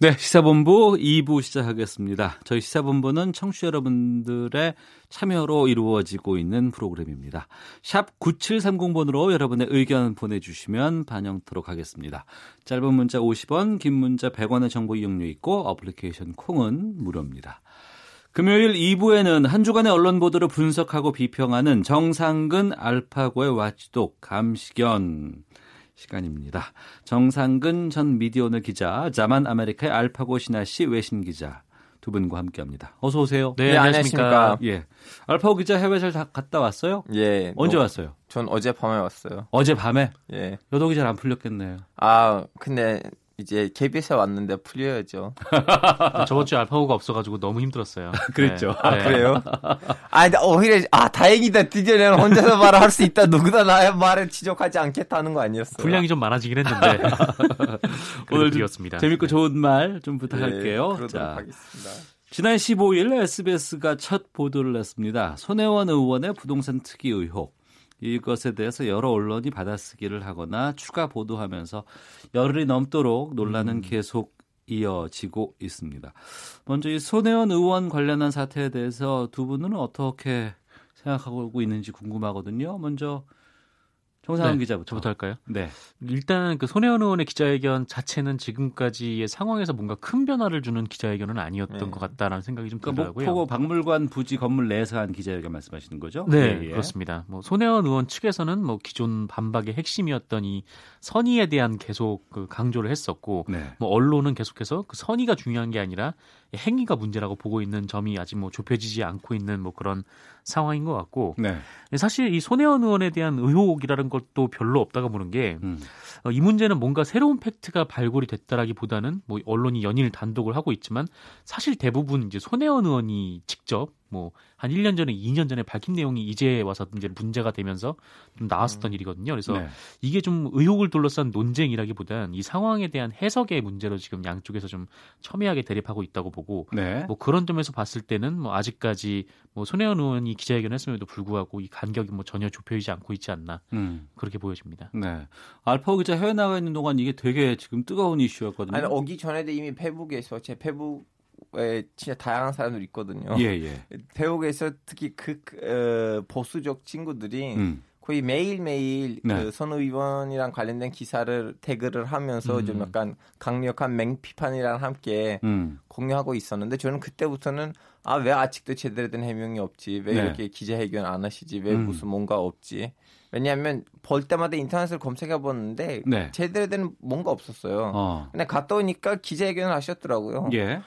네, 시사본부 2부 시작하겠습니다. 저희 시사본부는 청취자 여러분들의 참여로 이루어지고 있는 프로그램입니다. 샵 9730번으로 여러분의 의견 보내주시면 반영토록 하겠습니다. 짧은 문자 50원, 긴 문자 100원의 정보 이용료 있고 어플리케이션 콩은 무료입니다. 금요일 2부에는 한 주간의 언론 보도를 분석하고 비평하는 정상근 알파고의 와치독 감시견 시간입니다. 정상근 전 미디어오늘 기자, 자만 아메리카의 알파고 신하 씨 외신 기자 두 분과 함께합니다. 어서 오세요. 네, 안녕하십니까. 예, 알파고 기자 해외 잘다 갔다 왔어요? 예. 언제 너- 왔어요? 전 어젯밤에 왔어요. 어제 밤에 예. 여독이 잘 안 풀렸겠네요. 아, 근데 이제 KBS에 왔는데 풀려야죠. 저번 주에 알파고가 없어가지고 너무 힘들었어요. 그랬죠. 네. 아, 그래요? 아, 오히려, 아, 다행이다. 드디어 내가 혼자서 말을 할 수 있다. 누구나 나의 말을 지적하지 않겠다는 거 아니었어요. 분량이 좀 많아지긴 했는데 오늘 드렸습니다. 재밌고 좋은 말좀 예, 부탁할게요. 그러도록 자, 하겠습니다. 지난 15일 SBS가 첫 보도를 냈습니다. 손혜원 의원의 부동산 투기 의혹. 이것에 대해서 여러 언론이 받아쓰기를 하거나 추가 보도하면서 열흘이 넘도록 논란은 계속 이어지고 있습니다. 먼저 이 손혜원 의원 관련한 사태에 대해서 두 분은 어떻게 생각하고 있는지 궁금하거든요. 먼저 정상훈 네, 기자부터. 저부터 할까요? 네. 일단 그 손혜원 의원의 기자회견 자체는 지금까지의 상황에서 뭔가 큰 변화를 주는 기자회견은 아니었던 네. 것 같다라는 생각이 좀 그러니까 들더라고요. 목포고 박물관 부지 건물 내에서 한 기자회견 말씀하시는 거죠? 네, 예, 예. 그렇습니다. 뭐 손혜원 의원 측에서는 뭐 기존 반박의 핵심이었던 이 선의에 대한 계속 그 강조를 했었고 네. 뭐 언론은 계속해서 그 선의가 중요한 게 아니라 행위가 문제라고 보고 있는 점이 아직 뭐 좁혀지지 않고 있는 뭐 그런 상황인 것 같고 네. 사실 이 손혜원 의원에 대한 의혹이라는 것도 별로 없다가 보는 게 음. 어, 이 문제는 뭔가 새로운 팩트가 발굴이 됐다라기보다는 뭐 언론이 연일 단독을 하고 있지만 사실 대부분 이제 손혜원 의원이 직접 뭐 한 1년 전에 2년 전에 밝힌 내용이 이제 와서 이제 문제가 되면서 좀 나왔었던 일이거든요. 그래서 네. 이게 좀 의혹을 둘러싼 논쟁이라기보단 이 상황에 대한 해석의 문제로 지금 양쪽에서 좀 첨예하게 대립하고 있다고 보고 네. 뭐 그런 점에서 봤을 때는 뭐 아직까지 뭐 손혜원 의원이 기자회견했음에도 불구하고 이 간격이 뭐 전혀 좁혀지지 않고 있지 않나 음. 그렇게 보여집니다. 네. 알파고 기자 해외 나가 있는 동안 이게 되게 지금 뜨거운 이슈였거든요. 아니, 오기 전에도 이미 페북에서, 제 페북 에 진짜 다양한 사람들이 있거든요. 예, 예. 페북에서 특히 그, 그, 어, 보수적 친구들이 음. 거의 매일매일 네. 그선 의원이랑 관련된 기사를 태그를 하면서 음. 좀 약간 강력한 맹비판이랑 함께 음. 공유하고 있었는데 저는 그때부터는 아 왜 아직도 제대로 된 해명이 없지 왜 네. 이렇게 기자회견 안 하시지 왜 음. 무슨 뭔가 없지 왜냐하면 볼 때마다 인터넷을 검색해 보는데 네. 제대로 된 뭔가 없었어요. 어. 근데 갔다 오니까 기자회견을 하셨더라고요. 예.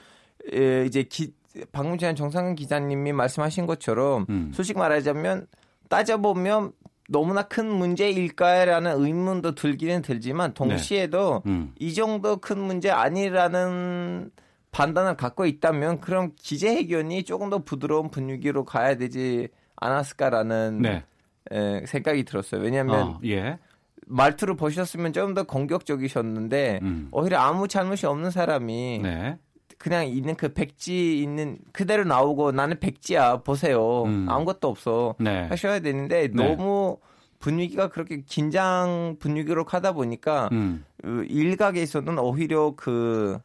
예, 이제 기, 방금 전에 정상근 기자님이 말씀하신 것처럼 음. 솔직히 말하자면 따져보면 너무나 큰 문제일까라는 의문도 들기는 들지만 동시에도 음. 이 정도 큰 문제 아니라는 판단을 갖고 있다면 그럼 기자회견이 조금 더 부드러운 분위기로 가야 되지 않았을까라는 네. 에, 생각이 들었어요. 왜냐하면 어, 예. 말투를 보셨으면 좀 더 공격적이셨는데 음. 오히려 아무 잘못이 없는 사람이 네. 그냥 있는 그 백지 있는 그대로 나오고 나는 백지야 보세요 음. 아무것도 없어 네. 하셔야 되는데 네. 너무 분위기가 그렇게 긴장 분위기로 가다 보니까 음. 어, 일각에서는 오히려 그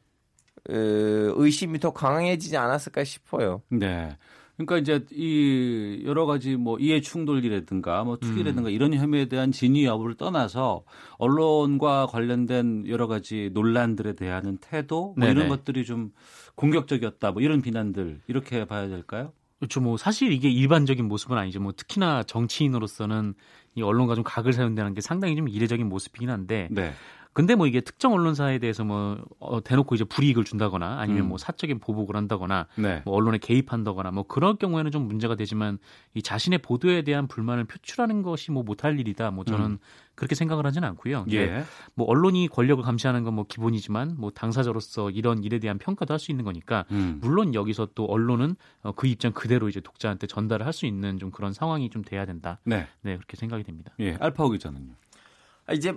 어, 의심이 더 강해지지 않았을까 싶어요. 네. 그러니까 이제 이 여러 가지 뭐 이해 충돌이라든가 뭐 투기라든가 음. 이런 혐의에 대한 진위 여부를 떠나서 언론과 관련된 여러 가지 논란들에 대한 태도 뭐 이런. 것들이 좀 공격적이었다 뭐 이런 비난들 이렇게 봐야 될까요? 그렇죠. 뭐 사실 이게 일반적인 모습은 아니죠. 뭐 특히나 정치인으로서는 이 언론과 좀 각을 세운다는 게 상당히 좀 이례적인 모습이긴 한데 네. 근데 뭐 이게 특정 언론사에 대해서 뭐 어, 대놓고 이제 불이익을 준다거나 아니면 음. 뭐 사적인 보복을 한다거나 네. 뭐 언론에 개입한다거나 뭐 그럴 경우에는 좀 문제가 되지만 이 자신의 보도에 대한 불만을 표출하는 것이 뭐 못할 일이다. 뭐 저는 음. 그렇게 생각을 하지는 않고요. 예. 뭐 언론이 권력을 감시하는 건 뭐 기본이지만 뭐 당사자로서 이런 일에 대한 평가도 할 수 있는 거니까 음. 물론 여기서 또 언론은 어, 그 입장 그대로 이제 독자한테 전달을 할 수 있는 좀 그런 상황이 좀 돼야 된다. 네. 네 그렇게 생각이 됩니다. 예. 알파오 기자는요. 아, 이제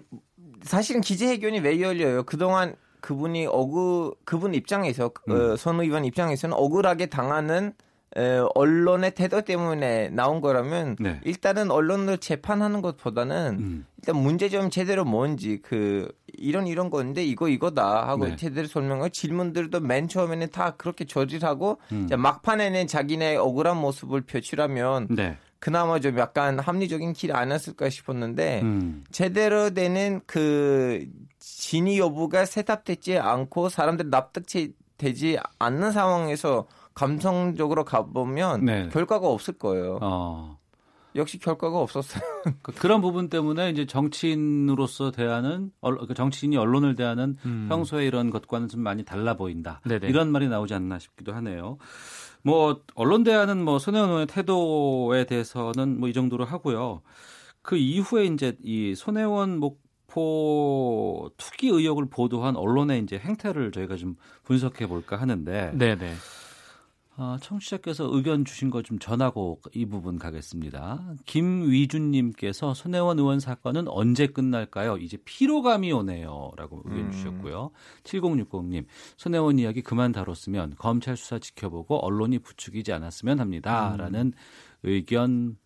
사실은 기재회견이 왜 열려요? 그동안 그분이 억울 그분 입장에서 음. 어, 손 의원 입장에서는 억울하게 당하는 에, 언론의 태도 때문에 나온 거라면 네. 일단은 언론을 재판하는 것보다는 음. 일단 문제점 제대로 뭔지 그 이런 이런 건데 이거 이거다 하고 네. 제대로 설명하고 질문들도 맨 처음에는 다 그렇게 저질하고 음. 이제 막판에는 자기네 억울한 모습을 표출하면 네. 그나마 좀 약간 합리적인 길이 아니었을까 싶었는데 음. 제대로 되는 그 진위 여부가 세답되지 않고 사람들 납득되지 않는 상황에서 감성적으로 가보면 네. 결과가 없을 거예요. 어. 역시 결과가 없었어요. 그- 그런 부분 때문에 이제 정치인으로서 대하는 언- 그 정치인이 언론을 대하는 음. 평소에 이런 것과는 좀 많이 달라 보인다. 네네. 이런 말이 나오지 않나 싶기도 하네요. 뭐 언론 대하는 뭐 손혜원 의원의 태도에 대해서는 뭐 이 정도로 하고요. 그 이후에 이제 이 손혜원 목포 투기 의혹을 보도한 언론의 이제 행태를 저희가 좀 분석해 볼까 하는데 네네. 아, 청취자께서 의견 주신 거 좀 전하고 이 부분 가겠습니다. 김위준님께서 손혜원 의원 사건은 언제 끝날까요? 이제 피로감이 오네요.라고 의견 음. 주셨고요. 7060님, 손혜원 이야기 그만 다뤘으면 검찰 수사 지켜보고 언론이 부추기지 않았으면 합니다.라는 의견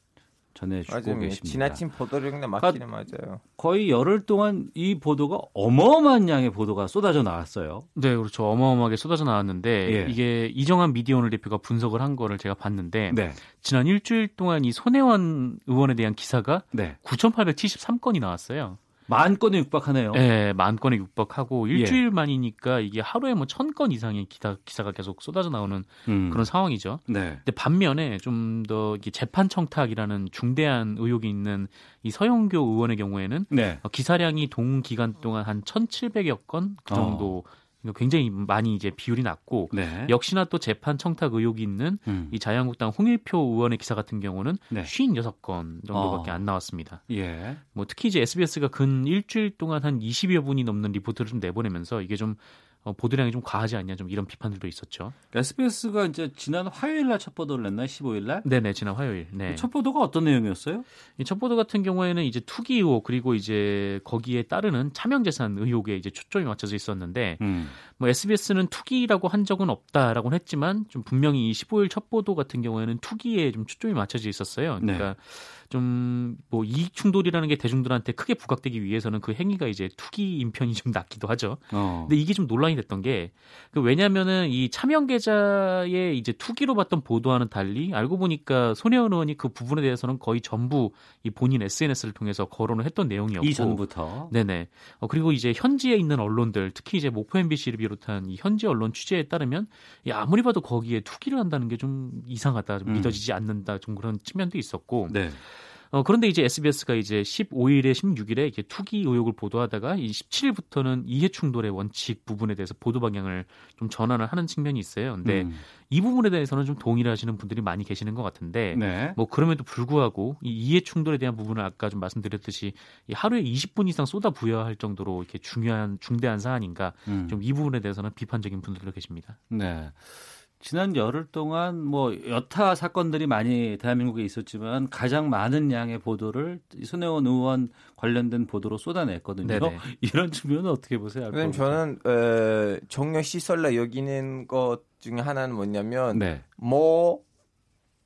전해주고 맞아요. 계십니다. 지나친 보도력에 맞기는 맞아요. 거의 열흘 동안 이 보도가 어마어마한 양의 보도가 쏟아져 나왔어요. 네, 그렇죠. 어마어마하게 쏟아져 나왔는데 예. 이게 이정환 미디어 오늘 대표가 분석을 한 거를 제가 봤는데 네, 지난 일주일 동안 이 손혜원 의원에 대한 기사가 네, 9,873건이 나왔어요. 만 건에 육박하네요. 네, 만 건에 육박하고 예. 일주일 만이니까 이게 하루에 뭐 천 건 이상의 기사, 기사가 계속 쏟아져 나오는 음, 그런 상황이죠. 네, 근데 반면에 좀 더 재판 청탁이라는 중대한 의혹이 있는 이 서영교 의원의 경우에는 네, 어, 기사량이 동 기간 동안 한 1,700여 건 그 정도 굉장히 많이 이제 비율이 낮고 네. 역시나 또 재판 청탁 의혹이 있는 음. 이 자유한국당 홍일표 의원의 기사 같은 경우는 네. 56건 정도밖에 어. 안 나왔습니다. 예. 뭐 특히 이제 SBS가 근 일주일 동안 한 20여 분이 넘는 리포트를 좀 내보내면서 이게 좀 어, 보도량이 좀 과하지 않냐 좀 이런 비판들도 있었죠. SBS가 이제 지난 화요일 날 첫 보도를 냈나요? 15일 날? 네 네 지난 화요일. 네. 첫 보도가 어떤 내용이었어요? 이 첫 보도 같은 경우에는 이제 투기 의혹 그리고 이제 거기에 따르는 차명 재산 의혹에 이제 초점이 맞춰져 있었는데 음. 뭐 SBS는 투기라고 한 적은 없다라고는 했지만 좀 분명히 이 15일 첫 보도 같은 경우에는 투기에 좀 초점이 맞춰져 있었어요. 네. 그러니까 좀 뭐 이익 충돌이라는 게 대중들한테 크게 부각되기 위해서는 그 행위가 이제 투기 인편이 좀 낮기도 하죠. 어. 근데 이게 좀 논란이 됐던 게 그 왜냐면은 이 차명 계좌의 이제 투기로 봤던 보도와는 달리 알고 보니까 손혜원 의원이 그 부분에 대해서는 거의 전부 이 본인 SNS를 통해서 거론을 했던 내용이었고 이전부터. 네네. 어, 그리고 이제 현지에 있는 언론들, 특히 이제 목포 MBC를 비롯한 이 현지 언론 취재에 따르면 이 아무리 봐도 거기에 투기를 한다는 게 좀 이상하다, 좀 음. 믿어지지 않는다, 좀 그런 측면도 있었고. 네. 어, 그런데 이제 SBS가 이제 15일에 16일에 이게 투기 의혹을 보도하다가 이 17일부터는 이해 충돌의 원칙 부분에 대해서 보도 방향을 좀 전환을 하는 측면이 있어요. 근데 음. 이 부분에 대해서는 좀 동의를 하시는 분들이 많이 계시는 것 같은데 네. 뭐 그럼에도 불구하고 이 이해 충돌에 대한 부분을 아까 좀 말씀드렸듯이 이 하루에 20분 이상 쏟아 부여할 정도로 이렇게 중요한 중대한 사안인가 음. 좀이 부분에 대해서는 비판적인 분들도 계십니다. 네. 지난 열흘 동안 뭐 여타 사건들이 많이 대한민국에 있었지만 가장 많은 양의 보도를 이 손혜원 의원 관련된 보도로 쏟아냈거든요. 네네. 이런 측면은 어떻게 보세요? 왜냐면 저는 어, 종려 시설라 여기는 것 중에 하나는 뭐냐면 네. 뭐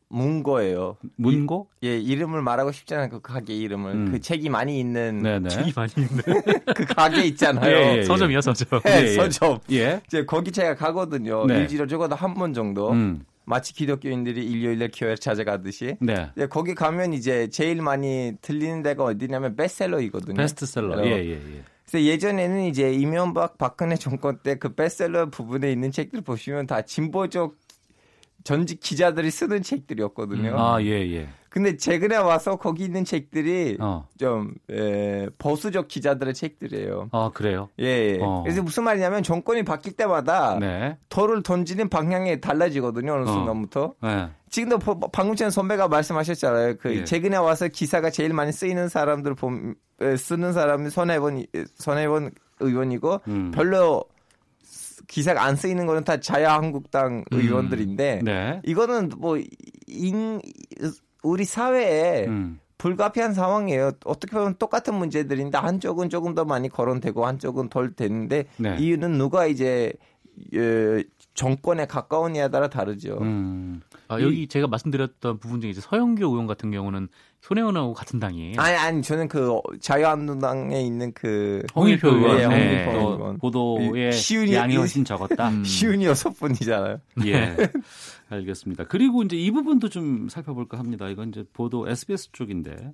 문거예요. 문고? 예, 이름을 말하고 싶잖아요. 그 가게 이름을. 음. 그 책이 많이 있는 네네. 책이 많이 있는 그 가게 있잖아요. 예, 예. 서점이요, 서점. 예, 예, 예. 서점. 예. 이제 거기 제가 가거든요. 네. 일주일에 적어도 한 번 정도. 음. 마치 기독교인들이 일요일에 교회 찾아가듯이. 네. 예, 거기 가면 이제 제일 많이 들리는 데가 어디냐면 베스트셀러이거든요. 베스트셀러. 어. 예, 예, 예. 그래서 예전에는 이제 이명박 박근혜 정권 때 그 베스트셀러 부분에 있는 책들 보시면 다 진보적 전직 기자들이 쓰는 책들이었거든요. 음. 아, 예, 예. 근데 최근에 와서 거기 있는 책들이 어. 좀 에, 보수적 기자들의 책들이에요. 아, 그래요? 예. 예. 어. 그래서 무슨 말이냐면 정권이 바뀔 때마다 네. 돌을 던지는 방향이 달라지거든요. 어느 어. 순간부터. 네. 지금도 보- 방금 전에 선배가 말씀하셨잖아요. 그 예. 최근에 와서 기사가 제일 많이 쓰이는 사람들 봄 에, 쓰는 사람이 손해본 손해본 의원이고 음. 별로 쓰- 기사가 안 쓰이는 거는 다 자유한국당 음. 의원들인데 네. 이거는 뭐 인, 우리 사회에 음. 불가피한 상황이에요. 어떻게 보면 똑같은 문제들인데 한쪽은 조금 더 많이 거론되고 한쪽은 덜 되는데 네. 이유는 누가 이제 에, 정권에 가까우냐에 따라 다르죠. 음. 아, 여기 제가 말씀드렸던 부분 중에 이제 서영교 의원 같은 경우는 손혜원하고 같은 당이에요. 아니 아니 저는 그 자유한국당에 있는 그 홍일표 의원. 예, 네. 홍일표 또 의원. 보도의 시윤이- 양이 훨씬 적었다. 음. 시윤이 여섯 분이잖아요. 예. 알겠습니다. 그리고 이제 이 부분도 좀 살펴볼까 합니다. 이건 이제 보도 SBS 쪽인데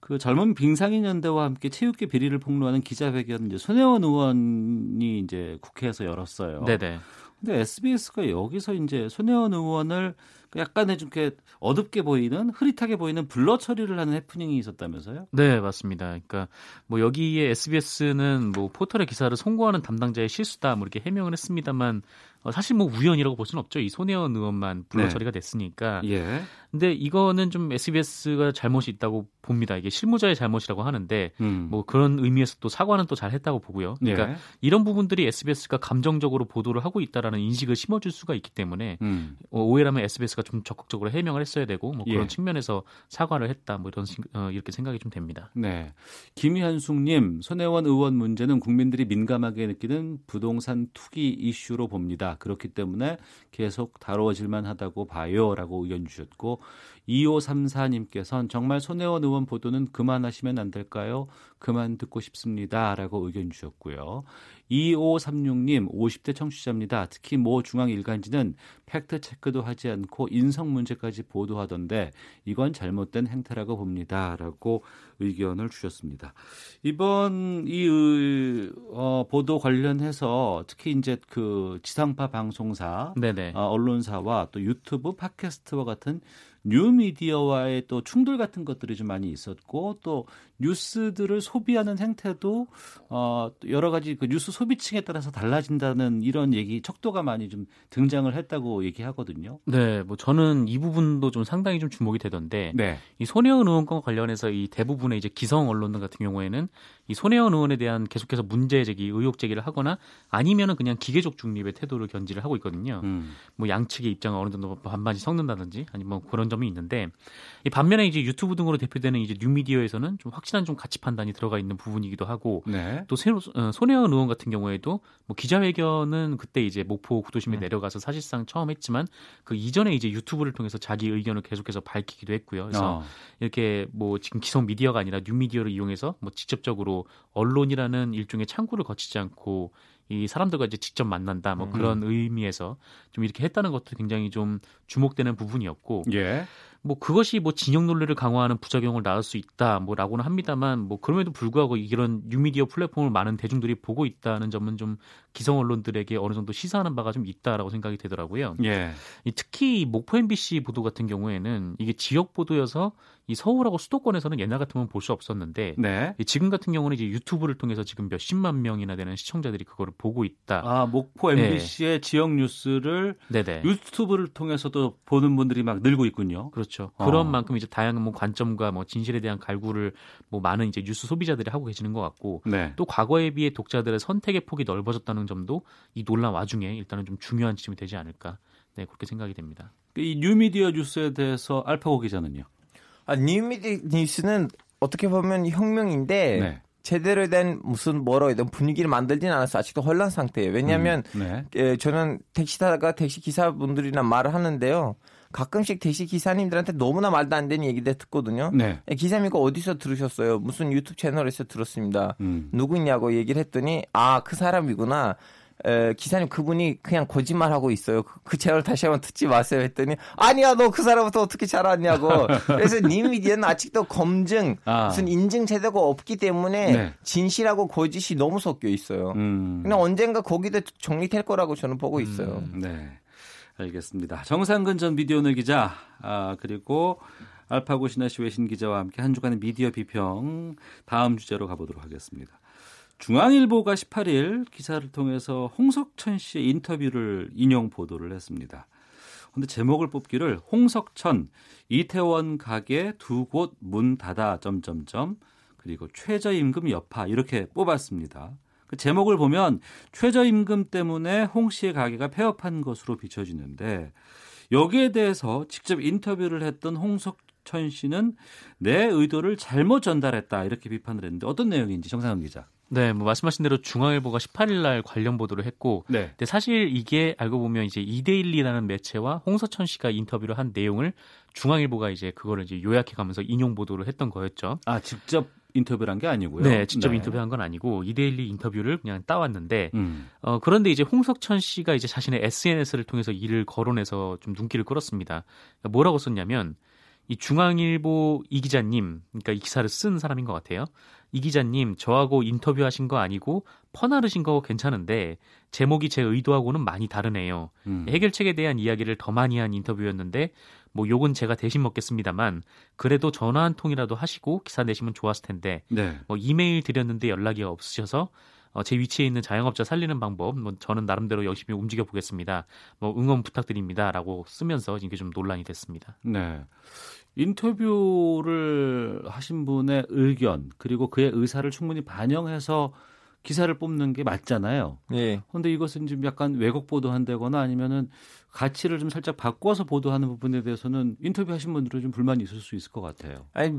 그 젊은 빙상인 연대와 함께 체육계 비리를 폭로하는 기자회견 이제 손혜원 의원이 이제 국회에서 열었어요. 네네. 근데 SBS가 여기서 이제 손혜원 의원을 약간의 좀 이렇게 어둡게 보이는 흐릿하게 보이는 블러 처리를 하는 해프닝이 있었다면서요? 네, 맞습니다. 그러니까 뭐 여기에 SBS는 뭐 포털의 기사를 송고하는 담당자의 실수다 뭐 이렇게 해명을 했습니다만 어, 사실 뭐 우연이라고 볼 수는 없죠. 이 손혜원 의원만 불러 네. 처리가 됐으니까. 예. 근데 이거는 좀 SBS가 잘못이 있다고 봅니다. 이게 실무자의 잘못이라고 하는데 음. 뭐 그런 의미에서 또 사과는 또 잘했다고 보고요. 그러니까 예. 이런 부분들이 SBS가 감정적으로 보도를 하고 있다라는 인식을 심어줄 수가 있기 때문에 음. 어, 오해라면 SBS가 좀 적극적으로 해명을 했어야 되고 뭐 그런 예. 측면에서 사과를 했다 뭐 이런 식- 어, 이렇게 생각이 좀 됩니다. 네. 김현숙님, 손혜원 의원 문제는 국민들이 민감하게 느끼는 부동산 투기 이슈로 봅니다. 그렇기 때문에 계속 다뤄질만 하다고 봐요. 라고 의견 주셨고, 2534님께서는 정말 손혜원 의원 보도는 그만하시면 안 될까요? 그만 듣고 싶습니다. 라고 의견 주셨고요. 2536님, 50대 청취자입니다. 특히 모 중앙 일간지는 팩트 체크도 하지 않고 인성 문제까지 보도하던데 이건 잘못된 행태라고 봅니다. 라고 의견을 주셨습니다. 이번 이 의- 어, 보도 관련해서 특히 이제 그 지상파 방송사 네네. 어, 언론사와 또 유튜브, 팟캐스트와 같은 뉴미디어와의 또 충돌 같은 것들이 좀 많이 있었고 또 뉴스들을 소비하는 행태도 어, 또 여러 가지 그 뉴스 소비층에 따라서 달라진다는 이런 얘기 척도가 많이 좀 등장을 했다고 얘기하거든요. 네, 뭐 저는 이 부분도 좀 상당히 좀 주목이 되던데 네. 이 손혜원 의원과 관련해서 이 대부분의 이제 기성 언론들 같은 경우에는 이 손혜원 의원에 대한 계속해서 문제 제기, 의혹 제기를 하거나 아니면은 그냥 기계적 중립의 태도를 견지를 하고 있거든요. 음. 뭐 양측의 입장을 어느 정도 반반씩 섞는다든지 아니면 뭐 그런 점이 있는데 이 반면에 이제 유튜브 등으로 대표되는 이제 뉴미디어에서는 좀 확 실한 좀 가치 판단이 들어가 있는 부분이기도 하고 네. 또 새로 어, 손혜원 의원 같은 경우에도 뭐 기자회견은 그때 이제 목포 구도심에 음. 내려가서 사실상 처음 했지만 그 이전에 이제 유튜브를 통해서 자기 의견을 계속해서 밝히기도 했고요. 그래서 어. 이렇게 뭐 지금 기성 미디어가 아니라 뉴미디어를 이용해서 뭐 직접적으로 언론이라는 일종의 창구를 거치지 않고 이 사람들과 이제 직접 만난다 뭐 음. 그런 의미에서 좀 이렇게 했다는 것도 굉장히 좀 주목되는 부분이었고 예. 뭐 그것이 뭐 진영 논리를 강화하는 부작용을 낳을 수 있다 뭐라고는 합니다만 뭐 그럼에도 불구하고 이런 뉴미디어 플랫폼을 많은 대중들이 보고 있다는 점은 좀 기성 언론들에게 어느 정도 시사하는 바가 좀 있다라고 생각이 되더라고요. 예. 이 특히 목포 MBC 보도 같은 경우에는 이게 지역 보도여서 이 서울하고 수도권에서는 옛날 같으면 볼 수 없었는데 네. 이 지금 같은 경우는 이제 유튜브를 통해서 지금 몇십만 명이나 되는 시청자들이 그거를 보고 있다. 아, 목포 네. MBC의 지역 뉴스를 네네. 유튜브를 통해서도 보는 분들이 막 늘고 있군요. 그렇죠. 어. 그런 만큼 이제 다양한 뭐 관점과 뭐 진실에 대한 갈구를 뭐 많은 이제 뉴스 소비자들이 하고 계시는 것 같고 네. 또 과거에 비해 독자들의 선택의 폭이 넓어졌다는 점도 이 논란 와중에 일단은 좀 중요한 지점이 되지 않을까. 네, 그렇게 생각이 됩니다. 이 뉴미디어 뉴스에 대해서 알파고 기자는요. 아, 뉴미디 뉴스는 어떻게 보면 혁명인데 네. 제대로 된 무슨 뭐라 해야 되나 분위기를 만들지는 않았어. 아직도 혼란 상태예요. 왜냐하면 음, 네. 예, 저는 택시 타다가 택시 기사분들이랑 말을 하는데요. 가끔씩 택시 기사님들한테 너무나 말도 안 되는 얘기들 듣거든요. 네. 예, 기사님 이거 어디서 들으셨어요? 무슨 유튜브 채널에서 들었습니다. 음. 누구냐고 얘기를 했더니 아 그 사람이구나. 에, 기사님 그분이 그냥 거짓말하고 있어요. 그, 그 채널 다시 한번 듣지 마세요 했더니 아니야 너 그 사람부터 어떻게 잘 알았냐고. 그래서 뉴미디어는 아직도 검증 아. 무슨 인증 제도가 없기 때문에 네. 진실하고 거짓이 너무 섞여 있어요. 음. 그냥 언젠가 거기도 정리될 거라고 저는 보고 있어요. 네. 알겠습니다. 정상근 전 미디어오늘 기자 아, 그리고 알파고 신하시 외신 기자와 함께 한 주간의 미디어 비평 다음 주제로 가보도록 하겠습니다. 중앙일보가 18일 기사를 통해서 홍석천 씨의 인터뷰를 인용 보도를 했습니다. 근데 제목을 뽑기를 홍석천 이태원 가게 두 곳 문 닫아 점점점 그리고 최저임금 여파 이렇게 뽑았습니다. 그 제목을 보면 최저임금 때문에 홍 씨의 가게가 폐업한 것으로 비춰지는데 여기에 대해서 직접 인터뷰를 했던 홍석천 씨는 내 의도를 잘못 전달했다 이렇게 비판을 했는데 어떤 내용인지 정상훈 기자. 네, 뭐 말씀하신 대로 중앙일보가 18일 날 관련 보도를 했고 네. 근데 사실 이게 알고 보면 이제 이데일리라는 매체와 홍서천 씨가 인터뷰를 한 내용을 중앙일보가 이제 그거를 이제 요약해 가면서 인용 보도를 했던 거였죠. 아 직접 인터뷰를 한 게 아니고요. 네, 직접 인터뷰한 건 아니고 이데일리 인터뷰를 그냥 따왔는데 음. 어, 그런데 이제 홍석천 씨가 이제 자신의 SNS를 통해서 이를 거론해서 좀 눈길을 끌었습니다. 그러니까 뭐라고 썼냐면 이 중앙일보 이 기자님, 그러니까 이 기사를 쓴 사람인 것 같아요. 이 기자님, 저하고 인터뷰하신 거 아니고 퍼나르신 거 괜찮은데 제목이 제 의도하고는 많이 다르네요. 음. 해결책에 대한 이야기를 더 많이 한 인터뷰였는데 뭐 욕은 제가 대신 먹겠습니다만 그래도 전화 한 통이라도 하시고 기사 내시면 좋았을 텐데 네. 뭐 이메일 드렸는데 연락이 없으셔서 어, 제 위치에 있는 자영업자 살리는 방법 뭐 저는 나름대로 열심히 움직여 보겠습니다. 뭐 응원 부탁드립니다라고 쓰면서 이게 좀 논란이 됐습니다. 네. 인터뷰를 하신 분의 의견 그리고 그의 의사를 충분히 반영해서 기사를 뽑는 게 맞잖아요. 예. 그런데 이것은 좀 약간 왜곡 보도한다거나 아니면은 가치를 좀 살짝 바꿔서 보도하는 부분에 대해서는 인터뷰하신 분들은 좀 불만이 있을 수 있을 것 같아요. 아니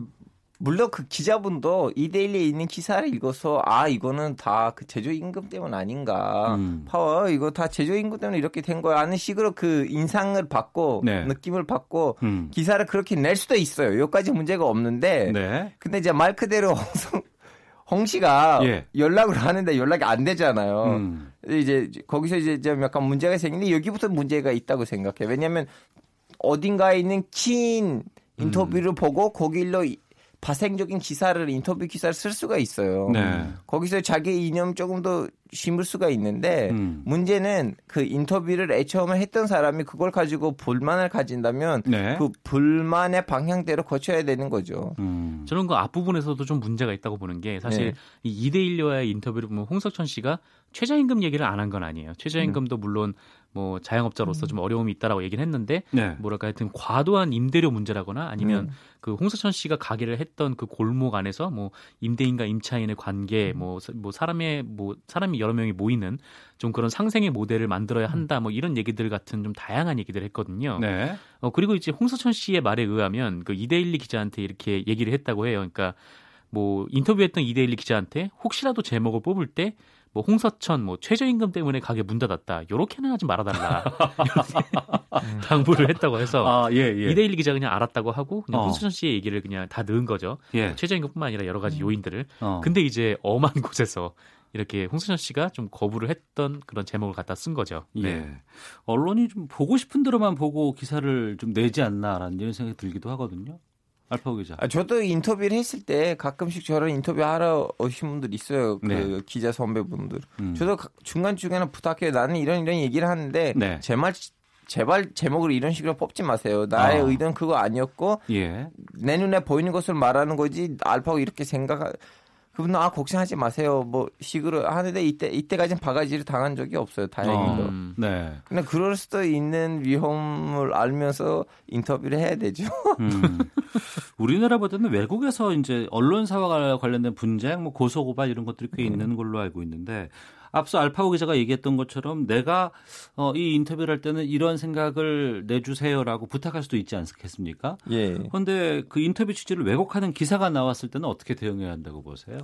물론 그 기자분도 이데일리에 있는 기사를 읽어서 아 이거는 다 그 제조 임금 때문 아닌가 음. 파워 이거 다 제조 임금 때문에 이렇게 된 거야 하는 식으로 그 인상을 받고 네. 느낌을 받고 음. 기사를 그렇게 낼 수도 있어요. 여기까지 문제가 없는데 네. 근데 이제 말 그대로 홍 씨가 예. 연락을 하는데 연락이 안 되잖아요. 음. 이제 거기서 이제 좀 약간 문제가 생기는데 여기부터 문제가 있다고 생각해. 요 왜냐하면 어딘가에 있는 긴 인터뷰를 보고 거길로 이- 파생적인 기사를 인터뷰 기사를 쓸 수가 있어요. 네. 거기서 자기 이념 조금 더 심을 수가 있는데 음. 문제는 그 인터뷰를 애처음에 했던 사람이 그걸 가지고 불만을 가진다면 네. 그 불만의 방향대로 거쳐야 되는 거죠. 음. 저는 그 앞부분에서도 좀 문제가 있다고 보는 게 사실 네. 이 2대1료와의 인터뷰를 보면 홍석천 씨가 최저임금 얘기를 안 한 건 아니에요. 최저임금도 물론 뭐 자영업자로서 좀 어려움이 있다라고 얘기는 했는데 네. 뭐랄까 하여튼 과도한 임대료 문제라거나 아니면 음. 그 홍석천 씨가 가게를 했던 그 골목 안에서 뭐 임대인과 임차인의 관계 뭐, 사- 뭐 사람의 뭐 사람이 여러 명이 모이는 좀 그런 상생의 모델을 만들어야 한다 뭐 이런 얘기들 같은 좀 다양한 얘기들을 했거든요. 네. 어 그리고 이제 홍서천 씨의 말에 의하면 그 이데일리 기자한테 이렇게 얘기를 했다고 해요. 그러니까 뭐 인터뷰했던 이데일리 기자한테 혹시라도 제목을 뽑을 때 뭐 홍서천 뭐 최저임금 때문에 가게 문 닫았다. 요렇게는 하지 말아달라. 당부를 했다고 해서 아, 예, 예. 이데일리 기자 그냥 알았다고 하고 그냥 어. 홍서천 씨의 얘기를 그냥 다 넣은 거죠. 예. 최저임금뿐만 아니라 여러 가지 요인들을. 어. 근데 이제 엄한 곳에서 이렇게 홍서천 씨가 좀 거부를 했던 그런 제목을 갖다 쓴 거죠. 네. 예. 언론이 좀 보고 싶은 대로만 보고 기사를 좀 내지 않나라는 이런 생각이 들기도 하거든요. 알파고 기자. 아, 저도 인터뷰를 했을 때 가끔씩 저를 인터뷰 하러 오신 분들 있어요. 그 네. 기자 선배분들. 음. 저도 중간 중간에 부탁해요. 나는 이런 이런 얘기를 하는데 네. 제말 제발 제목을 이런 식으로 뽑지 마세요. 나의 아. 의도는 그거 아니었고 예. 내 눈에 보이는 것을 말하는 거지 알파고 이렇게 생각 그분은 아 걱정하지 마세요. 뭐 식으로 하는데 이때 이때까지는 바가지를 당한 적이 없어요. 다행히도. 어. 음. 네. 근데 그럴 수도 있는 위험을 알면서 인터뷰를 해야 되죠. 음. 우리나라보다는 외국에서 이제 언론사와 관련된 분쟁, 뭐 고소 고발 이런 것들이 꽤 있는 걸로 알고 있는데 앞서 알파고 기자가 얘기했던 것처럼 내가 어, 이 인터뷰를 할 때는 이런 생각을 내주세요라고 부탁할 수도 있지 않겠습니까? 예. 그런데 그 인터뷰 취지를 왜곡하는 기사가 나왔을 때는 어떻게 대응해야 한다고 보세요?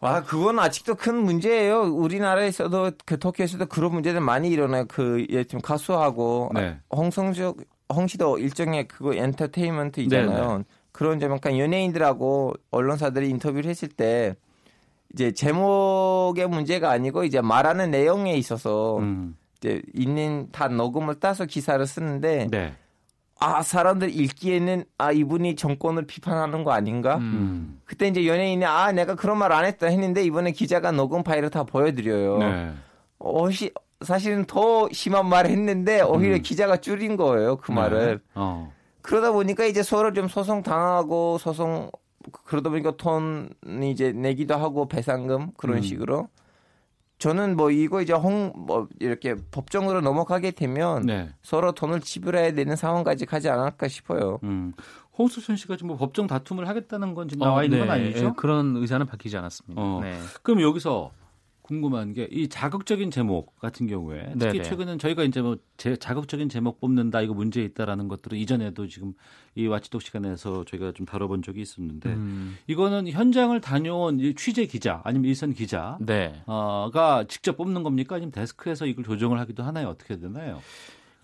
와, 그건 아직도 큰 문제예요. 우리나라에서도 그 터키에서도 그런 문제들 많이 일어나요. 그 예, 좀 가수하고 네. 홍성적 홍시도 일종의 그거 엔터테인먼트이잖아요. 네, 네. 그런 점 약간 연예인들하고 언론사들이 인터뷰를 했을 때 이제 제목의 문제가 아니고 이제 말하는 내용에 있어서 음. 이제 있는 다 녹음을 따서 기사를 쓰는데 네. 아 사람들 읽기에는 아 이분이 정권을 비판하는 거 아닌가? 음. 음. 그때 이제 연예인이 아 내가 그런 말 안 했다 했는데 이번에 기자가 녹음 파일을 다 보여드려요. 네. 어시 사실은 더 심한 말을 했는데 오히려 음. 기자가 줄인 거예요 그 말을. 네. 어. 그러다 보니까 이제 서로 좀 소송 당하고 소송 그러다 보니까 돈 이제 내기도 하고 배상금 그런 음. 식으로 저는 뭐 이거 이제 홍 뭐 이렇게 법정으로 넘어가게 되면 네. 서로 돈을 지불해야 되는 상황까지 가지 않을까 싶어요. 음. 홍수천 씨가 지금 뭐 법정 다툼을 하겠다는 건 지금 나와 있는 건 네, 아니죠? 예, 그런 의사는 밝히지 않았습니다. 어. 네. 그럼 여기서 궁금한 게 이 자극적인 제목 같은 경우에 특히 네네. 최근엔 저희가 이제 뭐 제, 자극적인 제목 뽑는다 이거 문제 있다라는 것들은 이전에도 지금 이 와치독 시간에서 저희가 좀 다뤄본 적이 있었는데 음, 이거는 현장을 다녀온 이 취재 기자 아니면 일선 기자 네. 어가 직접 뽑는 겁니까 아니면 데스크에서 이걸 조정을 하기도 하나요 어떻게 되나요?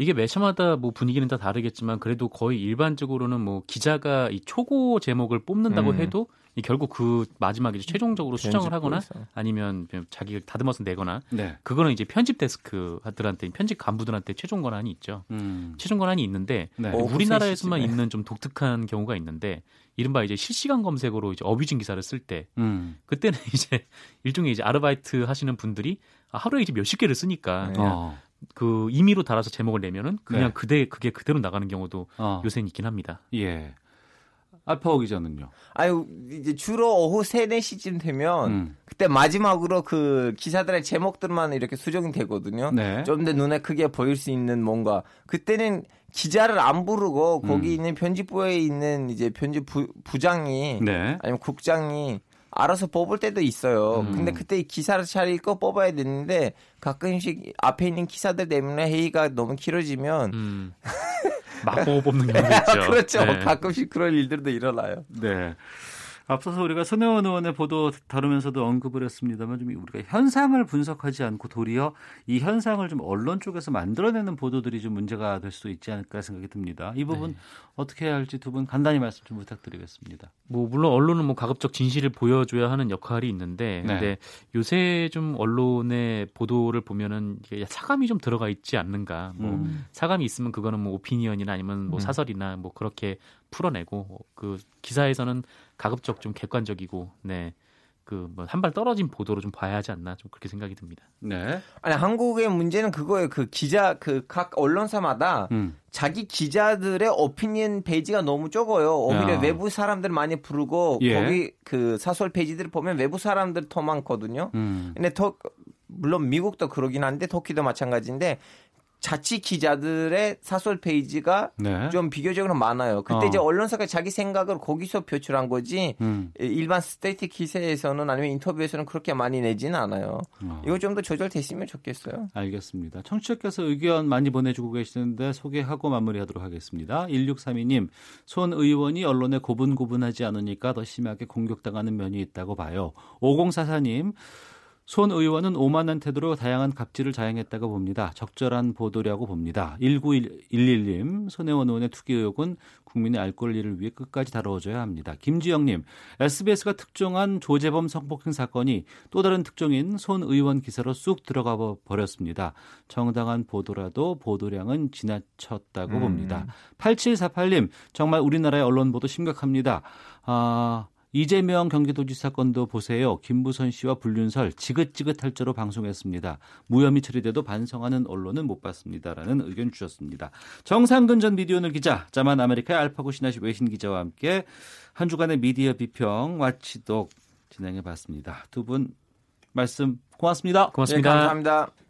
이게 매체마다 뭐 분위기는 다 다르겠지만 그래도 거의 일반적으로는 뭐 기자가 이 초고 제목을 뽑는다고 음. 해도 이 결국 그 마지막에 최종적으로 수정을 하거나. 아니면 좀 자기가 다듬어서 내거나 네. 그거는 이제 편집 데스크들한테 편집 간부들한테 최종 권한이 있죠. 음. 최종 권한이 있는데 네. 어, 우리나라에서만 세시즘에. 있는 좀 독특한 경우가 있는데 이른바 이제 실시간 검색으로 이제 어뷰징 기사를 쓸때 음. 그때는 이제 일종의 이제 아르바이트 하시는 분들이 하루에 이제 몇십 개를 쓰니까 네. 어. 그 임의로 달아서 제목을 내면은 그냥 네. 그대 그게 그대로 나가는 경우도 어. 요새는 있긴 합니다. 예. 알파오 기자는요. 아유 이제 주로 오후 3, 4시쯤 되면 음. 그때 마지막으로 그 기사들의 제목들만 이렇게 수정이 되거든요. 네. 좀더 눈에 크게 보일 수 있는 뭔가 그때는 기자를 안 부르고 거기 음. 있는 편집부에 있는 이제 편집 부, 부장이 네. 아니면 국장이 알아서 뽑을 때도 있어요. 음. 근데 그때 이 기사를 잘 읽고 뽑아야 되는데 가끔씩 앞에 있는 기사들 때문에 회의가 너무 길어지면 음. 막보고 뽑는 경우도 있죠. 그렇죠. 네. 가끔씩 그런 일들도 일어나요. 네. 앞서서 우리가 손혜원 의원의 보도 다루면서도 언급을 했습니다만 좀 우리가 현상을 분석하지 않고 도리어 이 현상을 좀 언론 쪽에서 만들어내는 보도들이 좀 문제가 될 수도 있지 않을까 생각이 듭니다. 이 부분 네. 어떻게 해야 할지 두 분 간단히 말씀 좀 부탁드리겠습니다. 뭐 물론 언론은 뭐 가급적 진실을 보여줘야 하는 역할이 있는데 네. 근데 요새 좀 언론의 보도를 보면은 사감이 좀 들어가 있지 않는가 뭐 음. 사감이 있으면 그거는 뭐 오피니언이나 아니면 뭐 음. 사설이나 뭐 그렇게 풀어내고 그 기사에서는 가급적 좀 객관적이고 네. 그뭐한발 떨어진 보도로 좀 봐야 하지 않나 좀 그렇게 생각이 듭니다. 네. 아니 한국의 문제는 그거예요. 그 기자 그 각 언론사마다 음. 자기 기자들의 오피니언 페이지가 너무 적어요. 오히려 야. 외부 사람들 많이 부르고 예. 거기 그 사설 페이지들을 보면 외부 사람들 더 많거든요. 음. 근데 더 물론 미국도 그러긴 한데 터키도 마찬가지인데 자체 기자들의 사설 페이지가 네. 좀 비교적으로 많아요. 그때 어. 이제 언론사가 자기 생각을 거기서 표출한 거지 음. 일반 스트레이트 기사에서는 아니면 인터뷰에서는 그렇게 많이 내지는 않아요. 어. 이거 좀 더 조절됐으면 좋겠어요. 알겠습니다. 청취자께서 의견 많이 보내주고 계시는데 소개하고 마무리하도록 하겠습니다. 1632님, 손 의원이 언론에 고분고분하지 않으니까 더 심하게 공격당하는 면이 있다고 봐요. 5044님, 손 의원은 오만한 태도로 다양한 갑질을 자행했다고 봅니다. 적절한 보도라고 봅니다. 1911님, 손혜원 의원의 투기 의혹은 국민의 알 권리를 위해 끝까지 다뤄줘야 합니다. 김지영님, SBS가 특종한 조재범 성폭행 사건이 또 다른 특종인 손 의원 기사로 쑥 들어가 버렸습니다. 정당한 보도라도 보도량은 지나쳤다고 음. 봅니다. 8748님, 정말 우리나라의 언론 보도 심각합니다. 아, 이재명 경기도지사 건도 보세요. 김부선 씨와 불륜설 지긋지긋할 저로 방송했습니다. 무혐의 처리돼도 반성하는 언론은 못 봤습니다라는 의견 주셨습니다. 정상근 전 미디어오늘 기자, 자만 아메리카의 알파고 신하시 외신 기자와 함께 한 주간의 미디어 비평 와치독 진행해 봤습니다. 두 분 말씀 고맙습니다. 고맙습니다. 네, 감사합니다.